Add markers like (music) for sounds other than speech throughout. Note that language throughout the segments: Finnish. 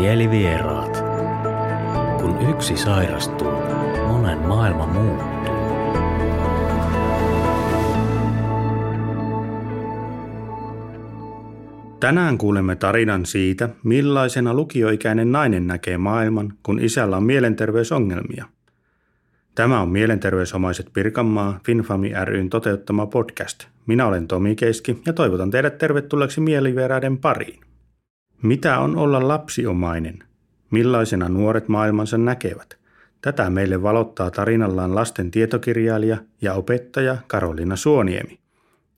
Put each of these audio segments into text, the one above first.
Mielivieraat. Kun yksi sairastuu, monen maailma muuttuu. Tänään kuulemme tarinan siitä, millaisena lukioikäinen nainen näkee maailman, kun isällä on mielenterveysongelmia. Tämä on Mielenterveysomaiset Pirkanmaa Finfami ryn toteuttama podcast. Minä olen Tomi Keiski ja toivotan teidät tervetulleeksi mielivieraiden pariin. Mitä on olla lapsiomainen? Millaisena nuoret maailmansa näkevät? Tätä meille valottaa tarinallaan lasten tietokirjailija ja opettaja Karolina Suoniemi.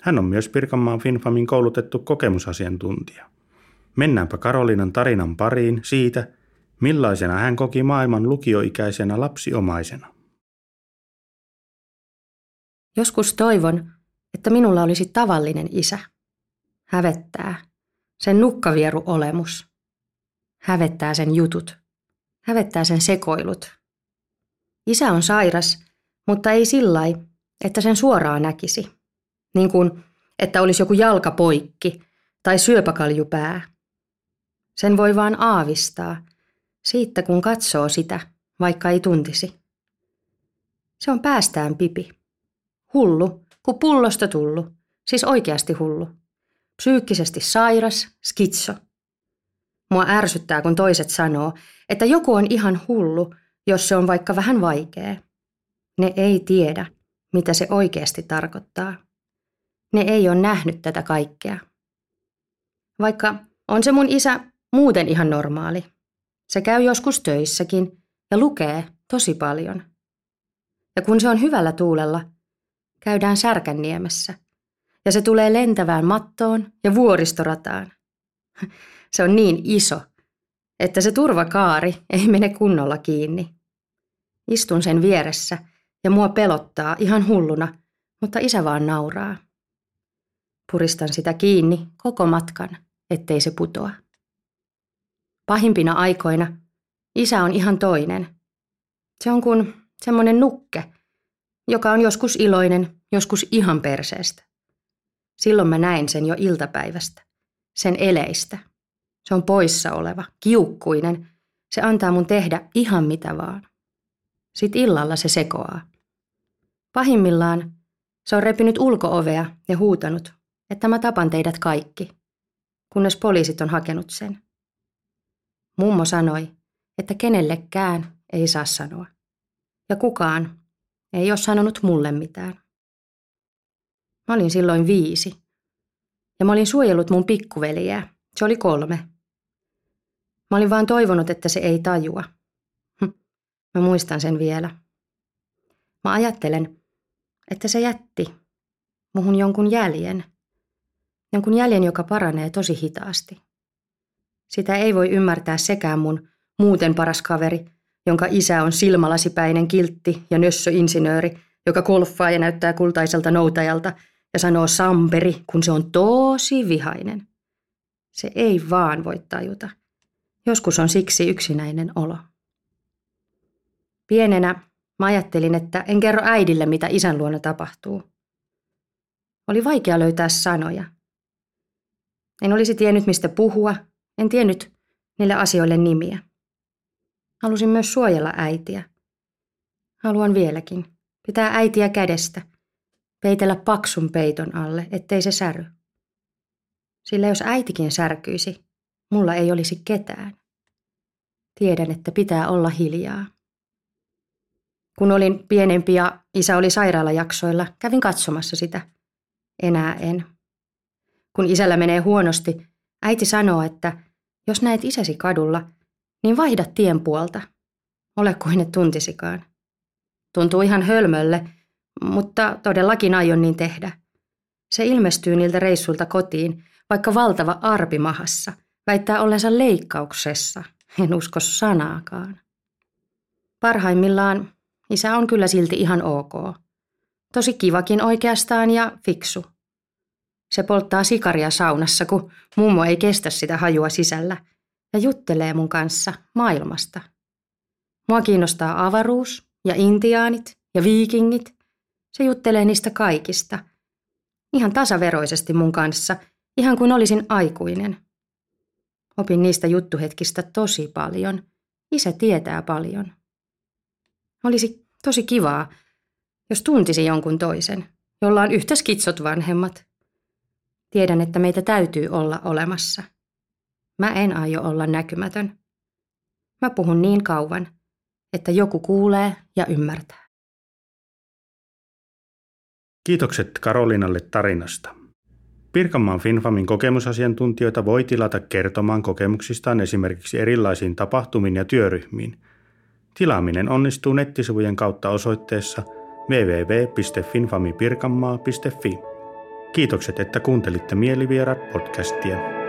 Hän on myös Pirkanmaan Finfamin koulutettu kokemusasiantuntija. Mennäänpä Karolinan tarinan pariin siitä, millaisena hän koki maailman lukioikäisenä lapsiomaisena. Joskus toivon, että minulla olisi tavallinen isä. Hävettää. Sen nukkavieru olemus. Hävettää sen jutut. Hävettää sen sekoilut. Isä on sairas, mutta ei sillai, että sen suoraan näkisi. Niin kuin, että olisi joku jalkapoikki tai syöpäkaljupää. Sen voi vaan aavistaa, siitä kun katsoo sitä, vaikka ei tuntisi. Se on päästään pipi. Hullu, kun pullosta tullu, siis oikeasti hullu. Psyykkisesti sairas, skitso. Mua ärsyttää, kun toiset sanoo, että joku on ihan hullu, jos se on vaikka vähän vaikea. Ne ei tiedä, mitä se oikeasti tarkoittaa. Ne ei ole nähnyt tätä kaikkea. Vaikka on se mun isä muuten ihan normaali. Se käy joskus töissäkin ja lukee tosi paljon. Ja kun se on hyvällä tuulella, käydään Särkänniemessä. Ja se tulee lentävään mattoon ja vuoristorataan. (laughs) Se on niin iso, että se turvakaari ei mene kunnolla kiinni. Istun sen vieressä ja mua pelottaa ihan hulluna, mutta isä vaan nauraa. Puristan sitä kiinni koko matkan, ettei se putoa. Pahimpina aikoina isä on ihan toinen. Se on kuin semmoinen nukke, joka on joskus iloinen, joskus ihan perseestä. Silloin mä näin sen jo iltapäivästä, sen eleistä. Se on poissa oleva, kiukkuinen. Se antaa mun tehdä ihan mitä vaan. Sitten illalla se sekoaa. Pahimmillaan se on repinyt ulkoovea ja huutanut, että mä tapan teidät kaikki, kunnes poliisit on hakenut sen. Mummo sanoi, että kenellekään ei saa sanoa. Ja kukaan ei ole sanonut mulle mitään. Mä olin silloin viisi. Ja mä olin suojellut mun pikkuveliä. Se oli kolme. Mä olin vaan toivonut, että se ei tajua. Hm. Mä muistan sen vielä. Mä ajattelen, että se jätti muhun jonkun jäljen. Jonkun jäljen, joka paranee tosi hitaasti. Sitä ei voi ymmärtää sekään mun muuten paras kaveri, jonka isä on silmälasipäinen kiltti ja nössöinsinööri, joka golfaa ja näyttää kultaiselta noutajalta ja sanoo samperi, kun se on tosi vihainen. Se ei vaan voi tajuta. Joskus on siksi yksinäinen olo. Pienenä mä ajattelin, että en kerro äidille, mitä isän luona tapahtuu. Oli vaikea löytää sanoja. En olisi tiennyt, mistä puhua, en tiennyt niille asioille nimiä. Halusin myös suojella äitiä. Haluan vieläkin. Pitää äitiä kädestä. Peitellä paksun peiton alle, ettei se säry. Sillä jos äitikin särkyisi, mulla ei olisi ketään. Tiedän, että pitää olla hiljaa. Kun olin pienempi ja isä oli sairaalajaksoilla, kävin katsomassa sitä. Enää en. Kun isällä menee huonosti, äiti sanoo, että jos näet isäsi kadulla, niin vaihda tien puolta. Ole kuin et tuntisikaan. Tuntuu ihan hölmölle, mutta todellakin aion niin tehdä. Se ilmestyy niiltä reissulta kotiin, vaikka valtava arpi mahassa, väittää ollensa leikkauksessa. En usko sanaakaan. Parhaimmillaan isä on kyllä silti ihan ok. Tosi kivakin oikeastaan ja fiksu. Se polttaa sikaria saunassa, kun mummo ei kestä sitä hajua sisällä – ja juttelee mun kanssa maailmasta. Mua kiinnostaa avaruus ja intiaanit ja viikingit. Se juttelee niistä kaikista. Ihan tasaveroisesti mun kanssa, ihan kuin olisin aikuinen. Opin niistä juttuhetkistä tosi paljon. Isä tietää paljon. Olisi tosi kivaa, jos tuntisi jonkun toisen, jolla on yhtä skitsot vanhemmat. Tiedän, että meitä täytyy olla olemassa. Mä en aio olla näkymätön. Mä puhun niin kauan, että joku kuulee ja ymmärtää. Kiitokset Karolinalle tarinasta. Pirkanmaan Finfamin kokemusasiantuntijoita voi tilata kertomaan kokemuksistaan esimerkiksi erilaisiin tapahtumiin ja työryhmiin. Tilaaminen onnistuu nettisivujen kautta osoitteessa www.finfamipirkanmaa.fi. Kiitokset, että kuuntelitte Mielivierat podcastia.